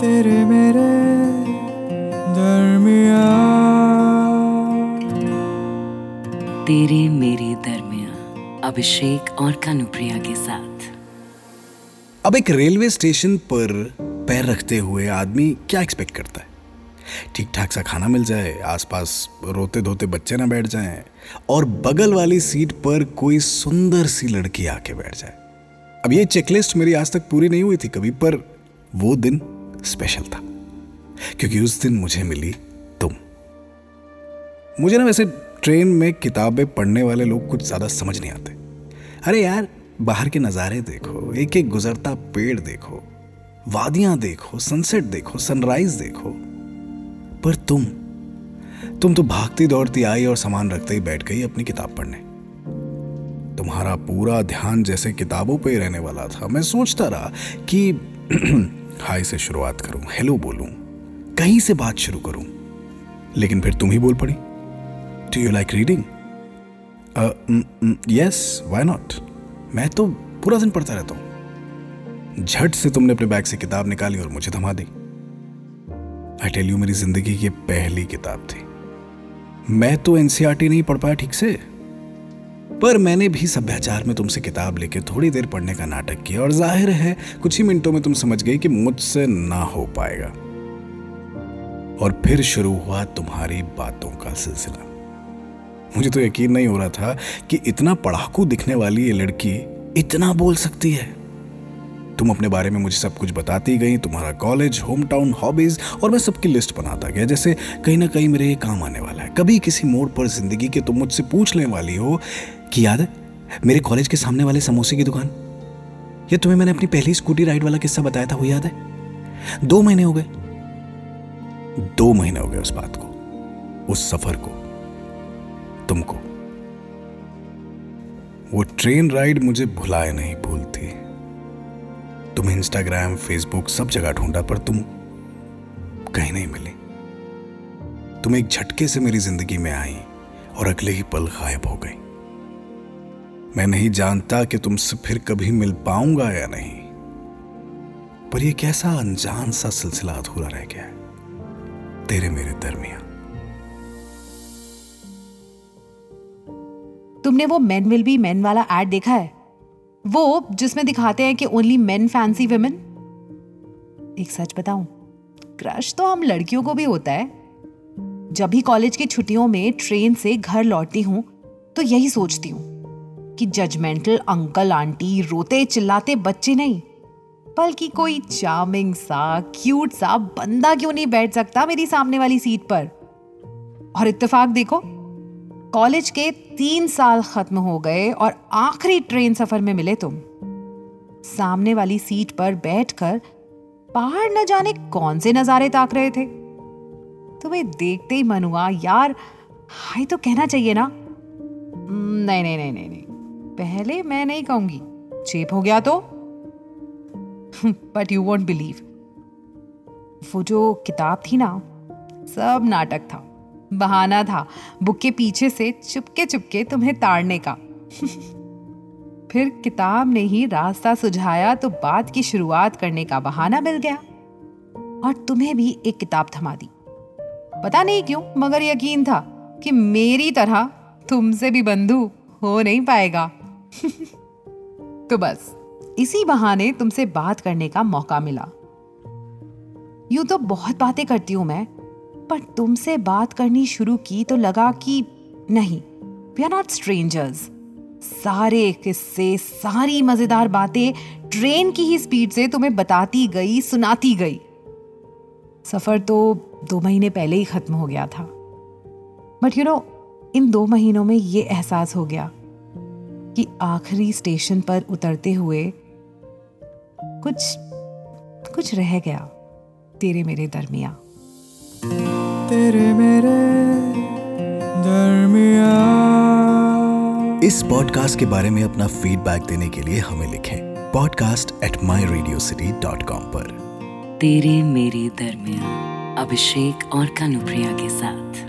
तेरे मेरे दरमिया तेरे मेरे दरमिया अभिषेक और कानुप्रिया के साथ। अब एक रेलवे स्टेशन पर पैर रखते हुए आदमी क्या एक्सपेक्ट करता है? ठीक ठाक सा खाना मिल जाए आसपास रोते धोते बच्चे ना बैठ जाएँ और बगल वाली सीट पर कोई सुंदर सी लड़की आके बैठ जाए। अब ये चेकलिस्ट मेरी आज तक पूरी नहीं हुई थी कभी पर वो दिन स्पेशल था। क्योंकि उस दिन मुझे मिली तुम। मुझे ना वैसे ट्रेन में किताबें पढ़ने वाले लोग कुछ ज़्यादा समझ नहीं आते। अरे यार, बाहर के नज़ारे देखो एक एक गुजरता पेड़ देखो, वादियाँ देखो, सनसेट देखो, सनराइज देखो। पर तुम तुम तो भागती दौड़ती आई और सामान रखते ही बैठ गई अपनी किताब पढ़ने। तुम्हारा पूरा ध्यान जैसे किताबों पे ही रहने वाला था। मैं सोचता रहा कि हाय से शुरुआत करूँ, हेलो बोलूँ, कहीं से बात शुरू करूँ, लेकिन फिर तुम ही बोल पड़ी। Do you like reading yes why not मैं तो पूरा दिन पढ़ता रहता हूँ। झट से तुमने अपने बैग से किताब निकाली और मुझे थमा दी। आई टेल यू मेरी ज़िंदगी की पहली किताब थी। मैं तो एनसीआरटी नहीं पढ़ पाया ठीक से। पर मैंने भी सभ्याचार में तुमसे किताब लेके थोड़ी देर पढ़ने का नाटक किया और ज़ाहिर है, कुछ ही मिनटों में तुम समझ गई कि मुझसे ना हो पाएगा। और फिर शुरू हुआ तुम्हारी बातों का सिलसिला। मुझे तो यकीन नहीं हो रहा था कि इतना पढ़ाकू दिखने वाली ये लड़की इतना बोल सकती है। तुम अपने बारे में मुझे सब कुछ बताती गई, तुम्हारा कॉलेज होम टाउन हॉबीज और मैं सबकी लिस्ट बनाता गया, जैसे कहीं ना कहीं मेरे ये काम आने वाला है। कभी किसी मोड़ पर ज़िंदगी के तुम मुझसे पूछ लेने वाली हो कि याद है, मेरे कॉलेज के सामने वाले समोसे की दुकान? या तुम्हें मैंने अपनी पहली स्कूटी राइड वाला किस्सा बताया था, वो याद है? दो महीने हो गए। दो महीने हो गए उस बात को, उस सफ़र को, तुमको। वो ट्रेन राइड मुझे भुलाए नहीं भूलती तुम इंस्टाग्राम फेसबुक सब जगह ढूंढा, पर तुम कहीं नहीं मिली। तुम एक झटके से मेरी ज़िंदगी में आई और अगले ही पल गायब हो गई। मैं नहीं जानता कि तुमसे फिर कभी मिल पाऊँगा या नहीं। पर यह कैसा अनजान सा सिलसिला अधूरा रह गया है। तेरे मेरे दरमिया तुमने वो मेन विल बी मेन वाला एड देखा है? वो जिसमें दिखाते हैं कि ओनली मेन फैंसी वुमेन एक सच बताऊँ क्रश तो हम लड़कियों को भी होता है। जब भी कॉलेज की छुट्टियों में ट्रेन से घर लौटती हूँ तो यही सोचती हूँ। कि जजमेंटल अंकल, आंटी रोते, चिल्लाते, बच्चे नहीं। बल्कि कोई चार्मिंग सा क्यूट सा, बंदा क्यों नहीं बैठ सकता मेरी सामने वाली सीट पर? और इत्तेफाक देखो कॉलेज के तीन साल खत्म हो गए और आखिरी ट्रेन सफ़र में मिले तुम। सामने वाली सीट पर बैठकर पहाड़ न जाने कौन से नजारे ताक रहे थे? तुम्हें देखते ही मन हुआ, यार, हाय तो कहना चाहिए ना? नहीं नहीं नहीं नहीं नहीं पहले मैं नहीं कहूँगी। चेप हो गया तो? बट यू वॉन्ट बिलीव वो जो किताब थी ना, सब नाटक था, बहाना था, बुक के पीछे से चुपके चुपके तुम्हें ताड़ने का। फिर किताब ने ही रास्ता सुझाया तो बात की शुरुआत करने का बहाना मिल गया। और तुम्हें भी एक किताब थमा दी। पता नहीं क्यों, मगर यकीन था कि मेरी तरह तुमसे भी बंधु हो नहीं पाएगा। तो बस, इसी बहाने तुमसे बात करने का मौका मिला। यूँ तो बहुत बातें करती हूँ मैं, पर तुमसे बात करनी शुरू की तो लगा कि नहीं वी आर नॉट स्ट्रेंजर्स सारे किस्से, सारी मज़ेदार बातें ट्रेन की ही स्पीड से तुम्हें बताती गई, सुनाती गई। सफ़र तो दो महीने पहले ही खत्म हो गया था। बट यू नो इन दो महीनों में ये एहसास हो गया कि आखिरी स्टेशन पर उतरते हुए कुछ कुछ रह गया तेरे मेरे दरमिया। तेरे मेरे दरमिया। इस पॉडकास्ट के बारे में अपना फीडबैक देने के लिए हमें लिखें podcast at my Radio City dot com पर। तेरे मेरे दरमिया अभिषेक और कानुप्रिया के साथ।